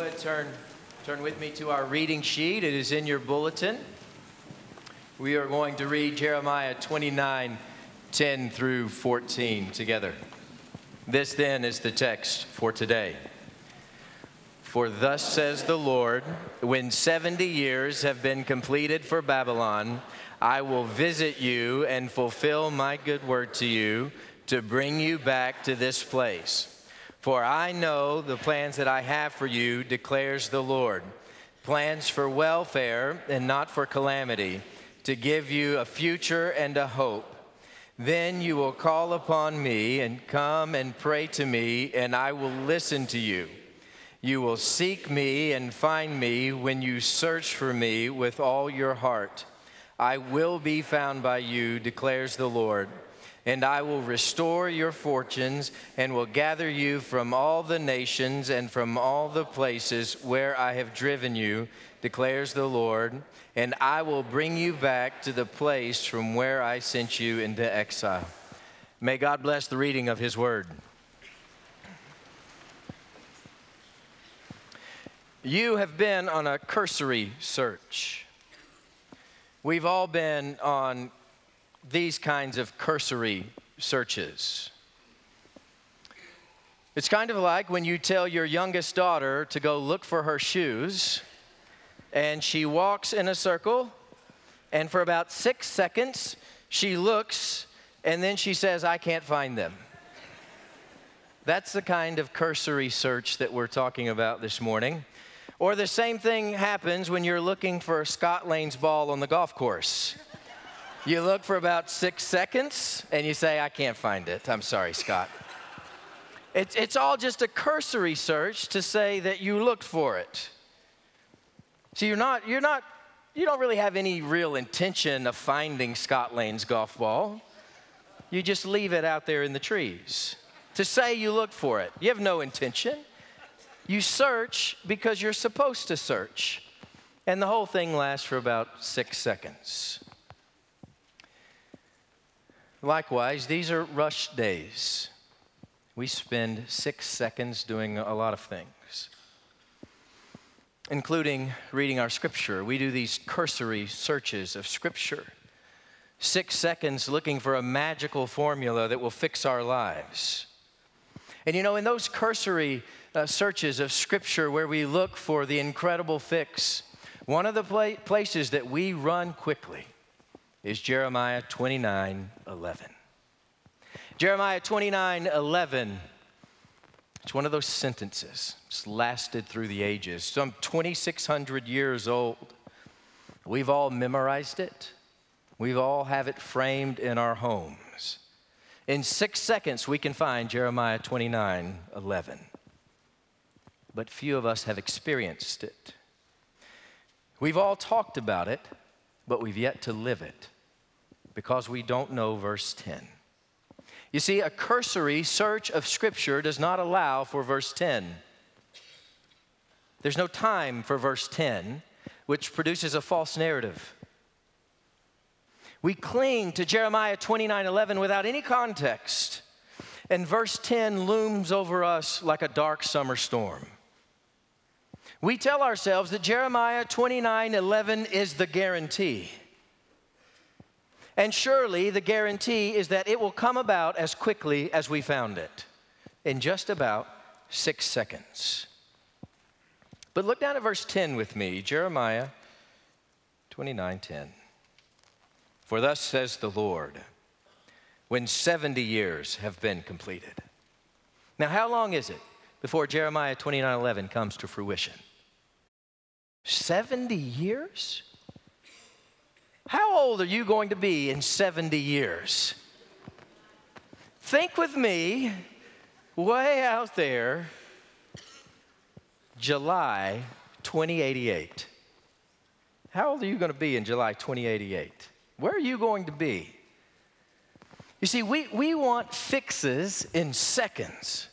would turn, turn with me to our reading sheet. It is in your bulletin. We are going to read Jeremiah 29 10 through 14 together. This then is the text for today. For thus says the Lord, when 70 years have been completed for Babylon, I will visit you and fulfill my good word to you to bring you back to this place. For I know the plans that I have for you, declares the Lord plans for welfare and not for calamity, to give you a future and a hope. Then you will call upon me and come and pray to me, and I will listen to you. You will seek me and find me when you search for me with all your heart. I will be found by you, declares the Lord and I will restore your fortunes and will gather you from all the nations and from all the places where I have driven you, declares the Lord, and I will bring you back to the place from where I sent you into exile. May God bless the reading of his word. You have been on a cursory search. We've all been on these kinds of cursory searches. It's kind of like when you tell your youngest daughter to go look for her shoes, and she walks in a circle, and for about six seconds, she looks, and then she says, I can't find them. That's the kind of cursory search that we're talking about this morning. Or the same thing happens when you're looking for Scott Lane's ball on the golf course. You look for about six seconds and you say, I can't find it. I'm sorry, Scott. It's, it's all just a cursory search to say that you looked for it. So you're not, you're not, you don't really have any real intention of finding Scott Lane's golf ball. You just leave it out there in the trees. To say you looked for it, you have no intention. You search because you're supposed to search. And the whole thing lasts for about six seconds. Likewise, these are rush days. We spend six seconds doing a lot of things, including reading our scripture. We do these cursory searches of scripture. Six seconds looking for a magical formula that will fix our lives. And you know, in those cursory uh, searches of scripture where we look for the incredible fix, one of the pla- places that we run quickly is Jeremiah 29 11. Jeremiah 29 11. It's one of those sentences. It's lasted through the ages. Some 2,600 years old. We've all memorized it. We've all have it framed in our homes. In six seconds, we can find Jeremiah 29 11. But few of us have experienced it. We've all talked about it, but we've yet to live it because we don't know verse 10. You see, a cursory search of Scripture does not allow for verse 10. There's no time for verse 10, which produces a false narrative. We cling to Jeremiah 29 11 without any context, and verse 10 looms over us like a dark summer storm. We tell ourselves that Jeremiah 29 11 is the guarantee. And surely the guarantee is that it will come about as quickly as we found it in just about six seconds. But look down at verse 10 with me, Jeremiah 29 10. For thus says the Lord, when 70 years have been completed. Now, how long is it before Jeremiah 29 11 comes to fruition? 70 years? How old are you going to be in 70 years? Think with me, way out there, July 2088. How old are you going to be in July 2088? Where are you going to be? You see, we, we want fixes in seconds.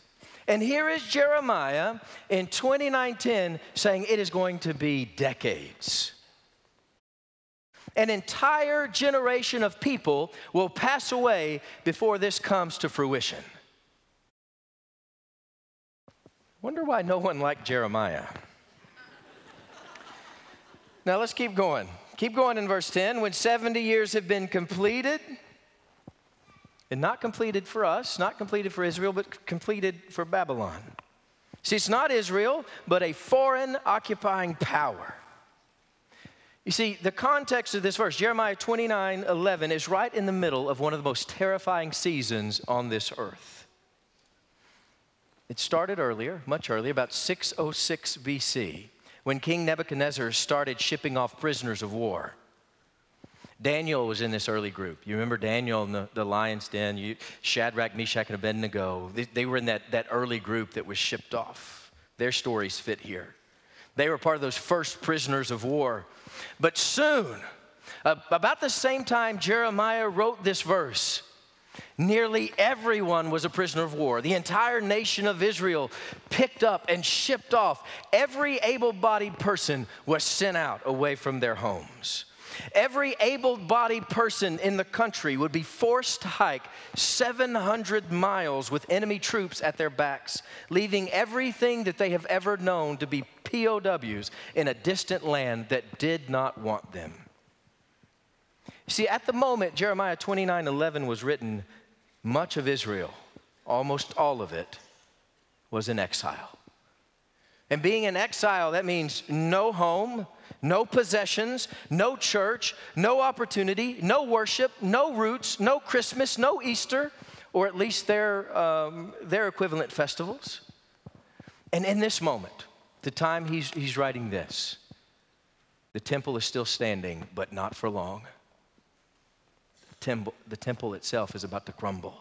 And here is Jeremiah in 2910 saying it is going to be decades an entire generation of people will pass away before this comes to fruition. Wonder why no one liked Jeremiah. Now let's keep going. Keep going in verse 10. When 70 years have been completed, and not completed for us, not completed for Israel, but completed for Babylon. See, it's not Israel, but a foreign occupying power. You see, the context of this verse, Jeremiah 29 11, is right in the middle of one of the most terrifying seasons on this earth. It started earlier, much earlier, about 606 BC, when King Nebuchadnezzar started shipping off prisoners of war. Daniel was in this early group. You remember Daniel in the, the lion's den, you, Shadrach, Meshach, and Abednego. They, they were in that, that early group that was shipped off. Their stories fit here. They were part of those first prisoners of war. But soon, uh, about the same time Jeremiah wrote this verse, nearly everyone was a prisoner of war. The entire nation of Israel picked up and shipped off. Every able bodied person was sent out away from their homes. Every able bodied person in the country would be forced to hike 700 miles with enemy troops at their backs, leaving everything that they have ever known to be POWs in a distant land that did not want them. See, at the moment Jeremiah 29 11 was written, much of Israel, almost all of it, was in exile. And being in exile, that means no home, no possessions, no church, no opportunity, no worship, no roots, no Christmas, no Easter, or at least their, um, their equivalent festivals. And in this moment, the time he's, he's writing this, the temple is still standing, but not for long. Temple, the temple itself is about to crumble.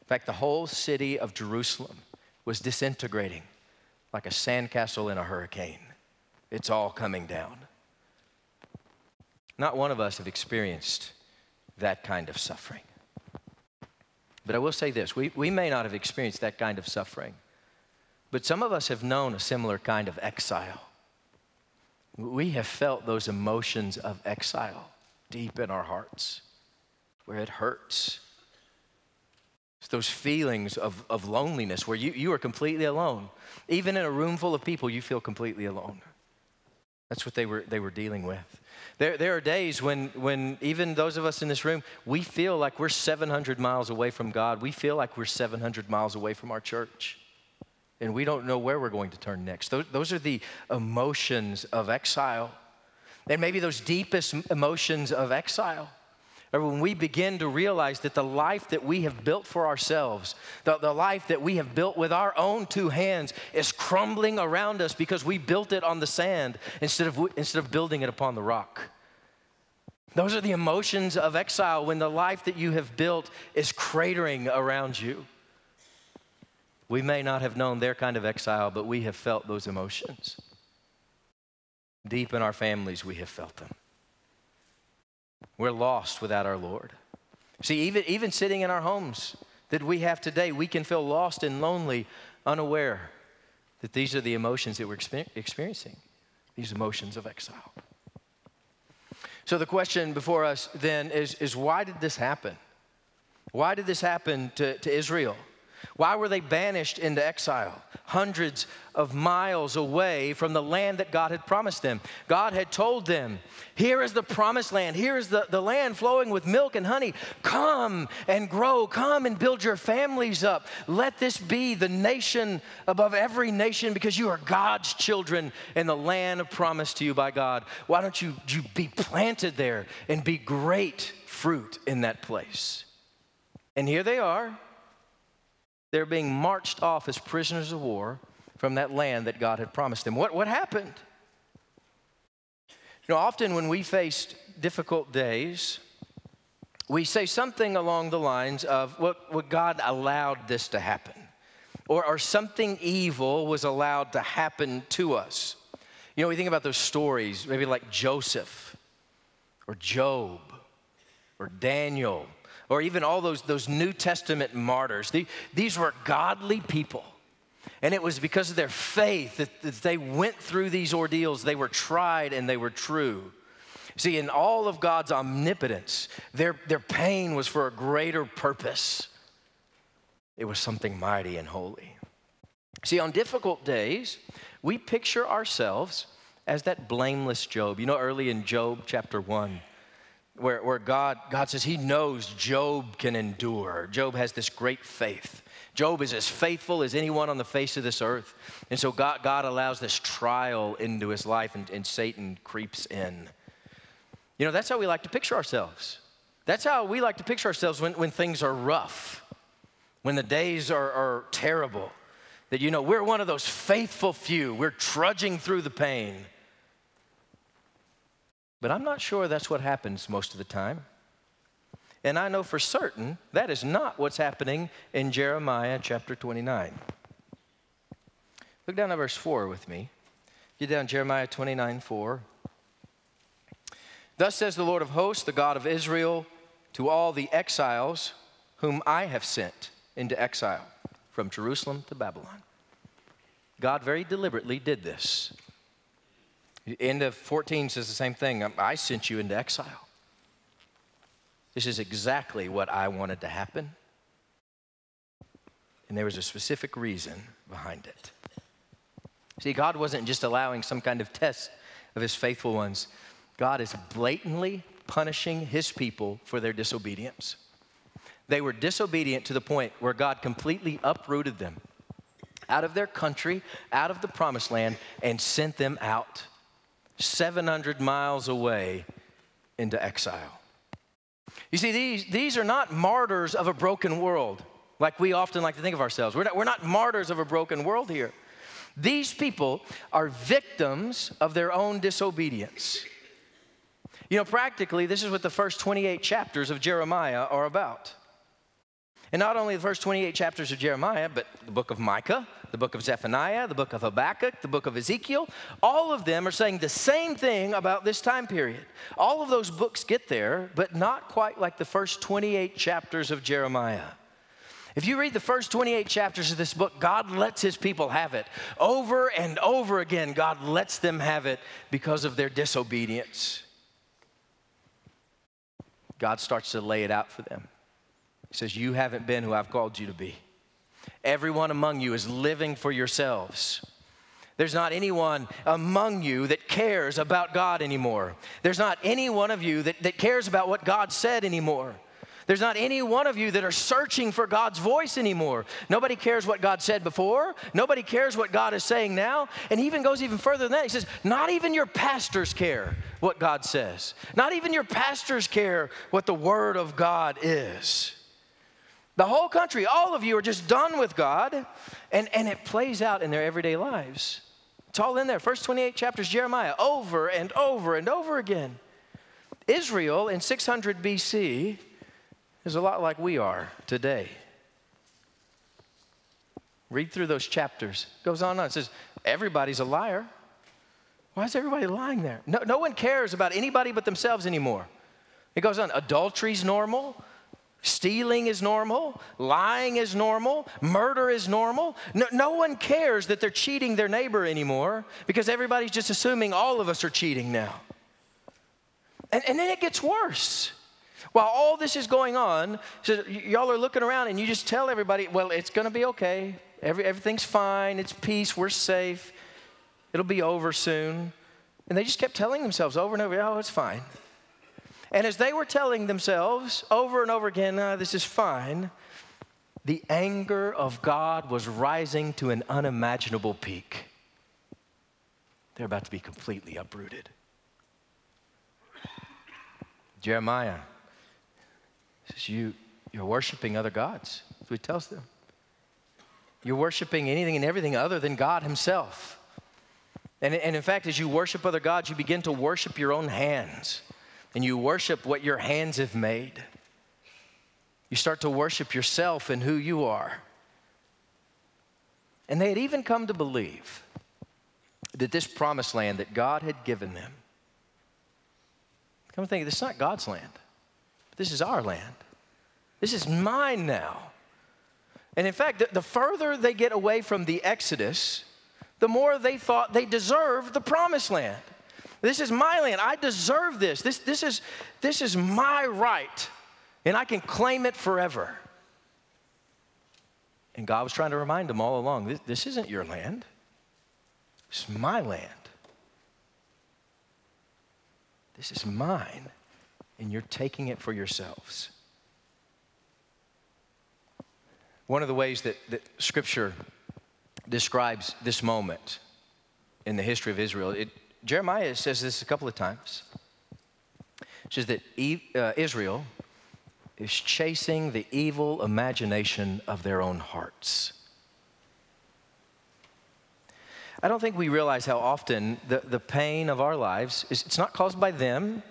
In fact, the whole city of Jerusalem was disintegrating like a sandcastle in a hurricane. It's all coming down. Not one of us have experienced that kind of suffering. But I will say this we, we may not have experienced that kind of suffering, but some of us have known a similar kind of exile. We have felt those emotions of exile deep in our hearts, where it hurts. It's those feelings of, of loneliness where you, you are completely alone. Even in a room full of people, you feel completely alone. That's what they were, they were dealing with. There, there are days when, when even those of us in this room, we feel like we're 700 miles away from God. We feel like we're 700 miles away from our church. And we don't know where we're going to turn next. Those, those are the emotions of exile. And maybe those deepest emotions of exile or when we begin to realize that the life that we have built for ourselves, the, the life that we have built with our own two hands, is crumbling around us because we built it on the sand instead of, instead of building it upon the rock. Those are the emotions of exile when the life that you have built is cratering around you. We may not have known their kind of exile, but we have felt those emotions. Deep in our families, we have felt them. We're lost without our Lord. See, even, even sitting in our homes that we have today, we can feel lost and lonely, unaware that these are the emotions that we're experiencing, these emotions of exile. So the question before us then is, is why did this happen? Why did this happen to, to Israel? Why were they banished into exile? Hundreds of miles away from the land that God had promised them. God had told them, Here is the promised land. Here is the, the land flowing with milk and honey. Come and grow. Come and build your families up. Let this be the nation above every nation because you are God's children in the land promised to you by God. Why don't you, you be planted there and be great fruit in that place? And here they are they're being marched off as prisoners of war from that land that God had promised them. What, what happened? You know, often when we face difficult days, we say something along the lines of, what, what God allowed this to happen, or, or something evil was allowed to happen to us. You know, we think about those stories, maybe like Joseph, or Job, or Daniel, or even all those, those New Testament martyrs. The, these were godly people. And it was because of their faith that, that they went through these ordeals. They were tried and they were true. See, in all of God's omnipotence, their, their pain was for a greater purpose. It was something mighty and holy. See, on difficult days, we picture ourselves as that blameless Job. You know, early in Job chapter 1, where, where God, God says he knows Job can endure. Job has this great faith. Job is as faithful as anyone on the face of this earth. And so God, God allows this trial into his life, and, and Satan creeps in. You know, that's how we like to picture ourselves. That's how we like to picture ourselves when, when things are rough, when the days are, are terrible. That, you know, we're one of those faithful few. We're trudging through the pain. But I'm not sure that's what happens most of the time. And I know for certain that is not what's happening in Jeremiah chapter 29. Look down at verse 4 with me. Get down Jeremiah 29 4. Thus says the Lord of hosts, the God of Israel, to all the exiles whom I have sent into exile from Jerusalem to Babylon. God very deliberately did this. End of 14 says the same thing um, I sent you into exile. This is exactly what I wanted to happen. And there was a specific reason behind it. See, God wasn't just allowing some kind of test of his faithful ones, God is blatantly punishing his people for their disobedience. They were disobedient to the point where God completely uprooted them out of their country, out of the promised land, and sent them out 700 miles away into exile. You see, these, these are not martyrs of a broken world like we often like to think of ourselves. We're not, we're not martyrs of a broken world here. These people are victims of their own disobedience. You know, practically, this is what the first 28 chapters of Jeremiah are about. And not only the first 28 chapters of Jeremiah, but the book of Micah, the book of Zephaniah, the book of Habakkuk, the book of Ezekiel, all of them are saying the same thing about this time period. All of those books get there, but not quite like the first 28 chapters of Jeremiah. If you read the first 28 chapters of this book, God lets his people have it. Over and over again, God lets them have it because of their disobedience. God starts to lay it out for them. He says, You haven't been who I've called you to be. Everyone among you is living for yourselves. There's not anyone among you that cares about God anymore. There's not any one of you that, that cares about what God said anymore. There's not any one of you that are searching for God's voice anymore. Nobody cares what God said before. Nobody cares what God is saying now. And he even goes even further than that. He says, Not even your pastors care what God says. Not even your pastors care what the Word of God is. The whole country, all of you are just done with God, and, and it plays out in their everyday lives. It's all in there. First 28 chapters, Jeremiah, over and over and over again. Israel in 600 BC is a lot like we are today. Read through those chapters. It goes on and on. It says, everybody's a liar. Why is everybody lying there? No, no one cares about anybody but themselves anymore. It goes on. Adultery's normal. Stealing is normal, lying is normal, murder is normal. No, no, one cares that they're cheating their neighbor anymore because everybody's just assuming all of us are cheating now. And, and then it gets worse. While all this is going on, so y'all are looking around and you just tell everybody, well, it's going to be okay. Every, everything's fine. It's peace. We're safe. It'll be over soon. And they just kept telling themselves over and over, oh, it's fine. And as they were telling themselves over and over again, this is fine, the anger of God was rising to an unimaginable peak. They're about to be completely uprooted. Jeremiah says, you, You're worshiping other gods. That's what he tells them. You're worshiping anything and everything other than God Himself. And, and in fact, as you worship other gods, you begin to worship your own hands and you worship what your hands have made. You start to worship yourself and who you are. And they had even come to believe that this promised land that God had given them, come and think, this is not God's land. This is our land. This is mine now. And in fact, the further they get away from the Exodus, the more they thought they deserved the promised land. This is my land. I deserve this. This, this, is, this is my right, and I can claim it forever. And God was trying to remind them all along this, this isn't your land, it's my land. This is mine, and you're taking it for yourselves. One of the ways that, that Scripture describes this moment in the history of Israel, it, Jeremiah says this a couple of times. Says that uh, Israel is chasing the evil imagination of their own hearts. I don't think we realize how often the, the pain of our lives is it's not caused by them,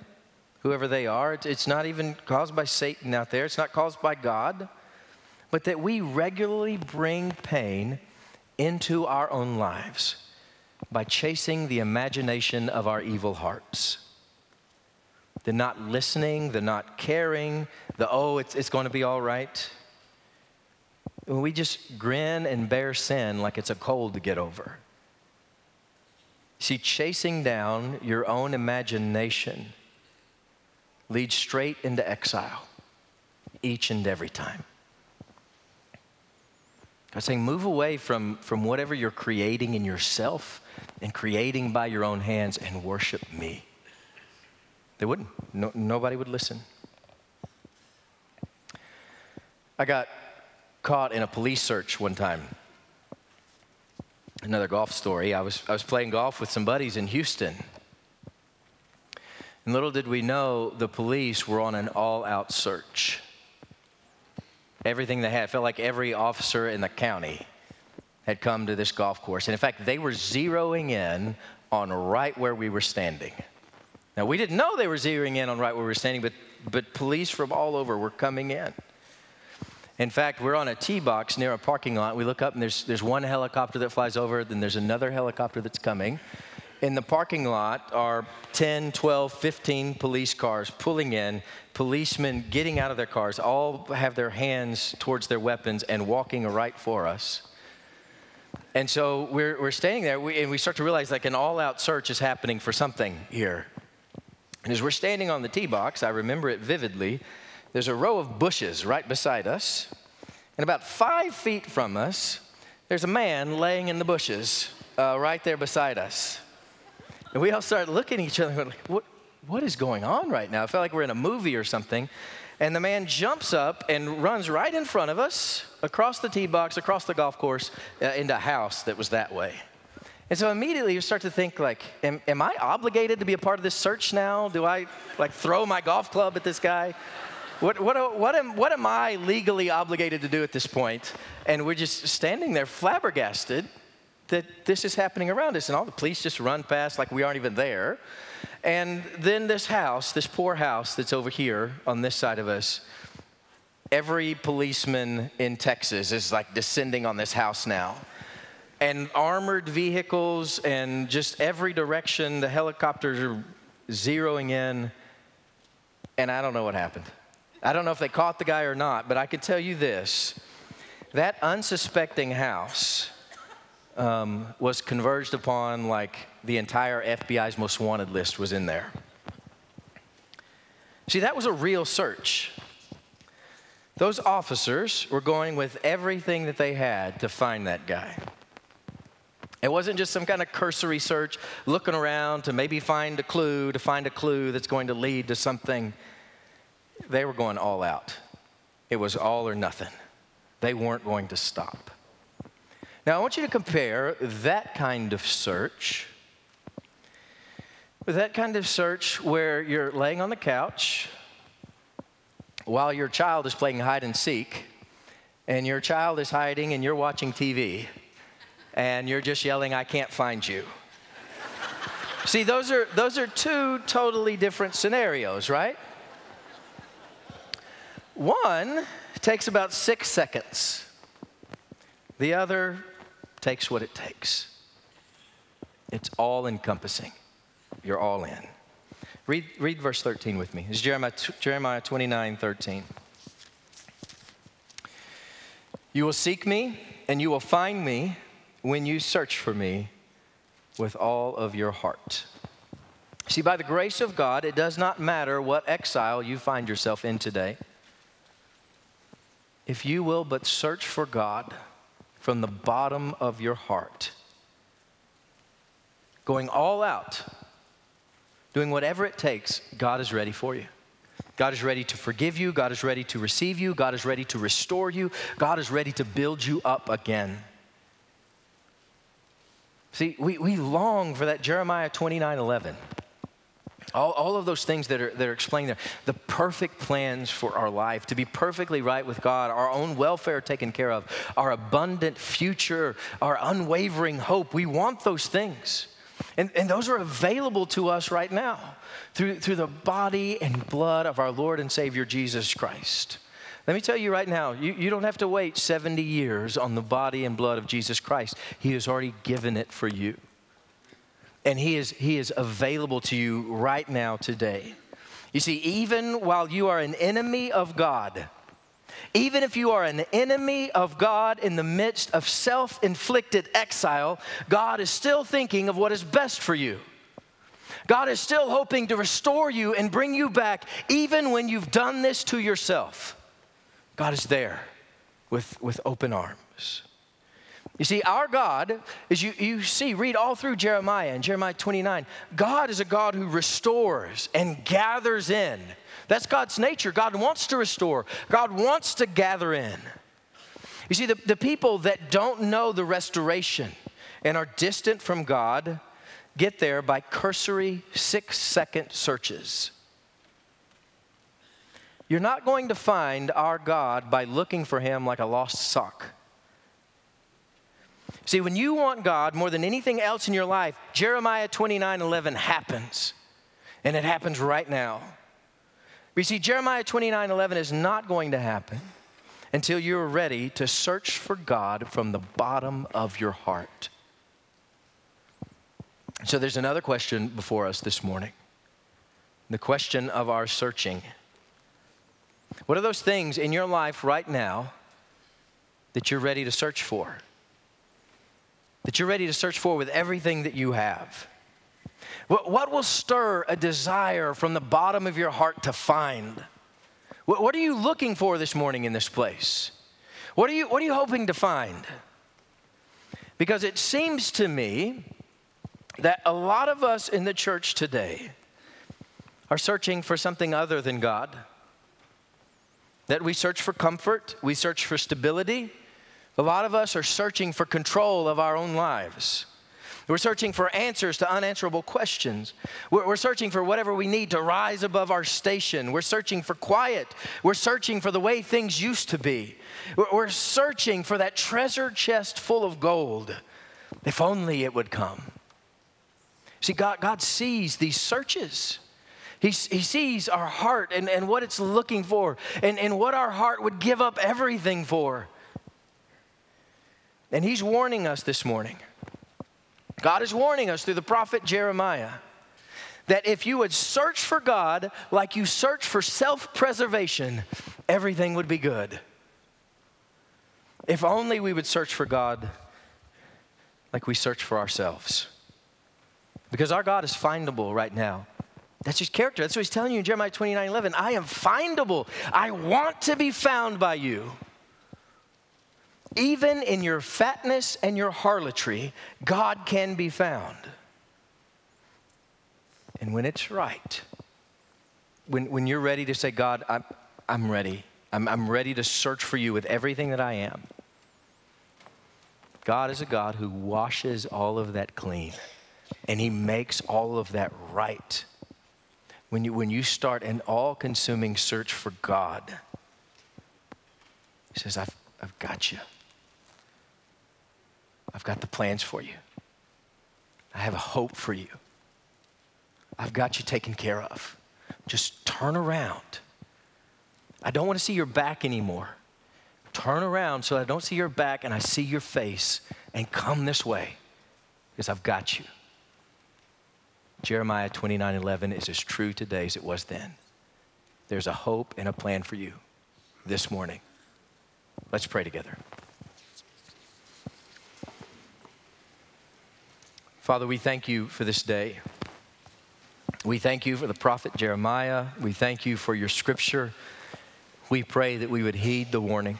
whoever they are. It's not even caused by Satan out there. It's not caused by God. But that we regularly bring pain into our own lives by chasing the imagination of our evil hearts. The not listening, the not caring, the oh, it's, it's going to be all right. We just grin and bear sin like it's a cold to get over. See, chasing down your own imagination leads straight into exile each and every time. God's saying, move away from, from whatever you're creating in yourself and creating by your own hands and worship me. They wouldn't. No, nobody would listen. I got caught in a police search one time. Another golf story. I was, I was playing golf with some buddies in Houston. And little did we know the police were on an all out search everything they had. Felt like every officer in the county had come to this golf course. And in fact, they were zeroing in on right where we were standing. Now, we didn't know they were zeroing in on right where we were standing, but, but police from all over were coming in. In fact, we're on a tee box near a parking lot. We look up and there's, there's one helicopter that flies over, then there's another helicopter that's coming. In the parking lot are 10, 12, 15 police cars pulling in, policemen getting out of their cars, all have their hands towards their weapons and walking right for us. And so we're, we're standing there we, and we start to realize like an all out search is happening for something here. And as we're standing on the tee box, I remember it vividly, there's a row of bushes right beside us. And about five feet from us, there's a man laying in the bushes uh, right there beside us. And we all start looking at each other like, what, what is going on right now? I felt like we're in a movie or something. And the man jumps up and runs right in front of us, across the tee box, across the golf course, uh, into a house that was that way. And so immediately you start to think like, am, am I obligated to be a part of this search now? Do I like throw my golf club at this guy? What, what, what, am, what am I legally obligated to do at this point? And we're just standing there flabbergasted that this is happening around us. And all the police just run past like we aren't even there. And then this house, this poor house that's over here on this side of us, every policeman in Texas is like descending on this house now. And armored vehicles and just every direction, the helicopters are zeroing in. And I don't know what happened. I don't know if they caught the guy or not, but I can tell you this that unsuspecting house um, was converged upon like the entire FBI's most wanted list was in there. See, that was a real search. Those officers were going with everything that they had to find that guy. It wasn't just some kind of cursory search, looking around to maybe find a clue, to find a clue that's going to lead to something. They were going all out. It was all or nothing. They weren't going to stop. Now, I want you to compare that kind of search with that kind of search where you're laying on the couch while your child is playing hide and seek, and your child is hiding and you're watching TV, and you're just yelling, I can't find you. See, those are, those are two totally different scenarios, right? One takes about six seconds. The other takes what it takes. It's all encompassing. You're all in. Read, read verse 13 with me. It's Jeremiah, Jeremiah 29 13. You will seek me, and you will find me when you search for me with all of your heart. See, by the grace of God, it does not matter what exile you find yourself in today. If you will but search for God, from the bottom of your heart, going all out doing whatever it takes, God is ready for you. God is ready to forgive you. God is ready to receive you. God is ready to restore you. God is ready to build you up again. See, we, we long for that Jeremiah 29 11. All, all of those things that are, that are explained there, the perfect plans for our life, to be perfectly right with God, our own welfare taken care of, our abundant future, our unwavering hope. We want those things. And, and those are available to us right now through, through the body and blood of our Lord and Savior Jesus Christ. Let me tell you right now, you, you don't have to wait 70 years on the body and blood of Jesus Christ. He has already given it for you. And he is, he is available to you right now today. You see, even while you are an enemy of God, even if you are an enemy of God in the midst of self inflicted exile, God is still thinking of what is best for you. God is still hoping to restore you and bring you back, even when you've done this to yourself. God is there with, with open arms. You see, our God, as you, you see, read all through Jeremiah and Jeremiah 29, God is a God who restores and gathers in. That's God's nature. God wants to restore, God wants to gather in. You see, the, the people that don't know the restoration and are distant from God get there by cursory six second searches. You're not going to find our God by looking for him like a lost sock. See, when you want God more than anything else in your life, Jeremiah 29 11 happens. And it happens right now. But you see, Jeremiah 29 11 is not going to happen until you're ready to search for God from the bottom of your heart. So there's another question before us this morning the question of our searching. What are those things in your life right now that you're ready to search for? That you're ready to search for with everything that you have? What, what will stir a desire from the bottom of your heart to find? What, what are you looking for this morning in this place? What are, you, what are you hoping to find? Because it seems to me that a lot of us in the church today are searching for something other than God. That we search for comfort, we search for stability, a lot of us are searching for control of our own lives. We're searching for answers to unanswerable questions. We're, we're, searching for whatever we need to rise above our station. We're searching for quiet. We're searching for the way things used to be. We're, we're searching for that treasure chest full of gold. If only it would come. See, God, God sees these searches. He, he sees our heart and, and what it's looking for and, and what our heart would give up everything for. And he's warning us this morning. God is warning us through the prophet Jeremiah that if you would search for God like you search for self preservation, everything would be good. If only we would search for God like we search for ourselves. Because our God is findable right now. That's his character. That's what he's telling you in Jeremiah 29 11. I am findable. I want to be found by you. Even in your fatness and your harlotry, God can be found. And when it's right, when, when you're ready to say, God, I'm, I'm ready, I'm, I'm ready to search for you with everything that I am, God is a God who washes all of that clean and He makes all of that right. When you, when you start an all consuming search for God, He says, I've, I've got you. I've got the plans for you. I have a hope for you. I've got you taken care of. Just turn around. I don't want to see your back anymore. Turn around so I don't see your back and I see your face and come this way because I've got you. Jeremiah 29 11 is as true today as it was then. There's a hope and a plan for you this morning. Let's pray together. Father, we thank you for this day. We thank you for the prophet Jeremiah. We thank you for your scripture. We pray that we would heed the warning.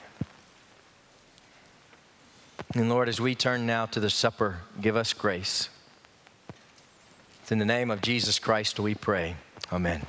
And Lord, as we turn now to the supper, give us grace It's In the name of Jesus Christ, we pray. Amen.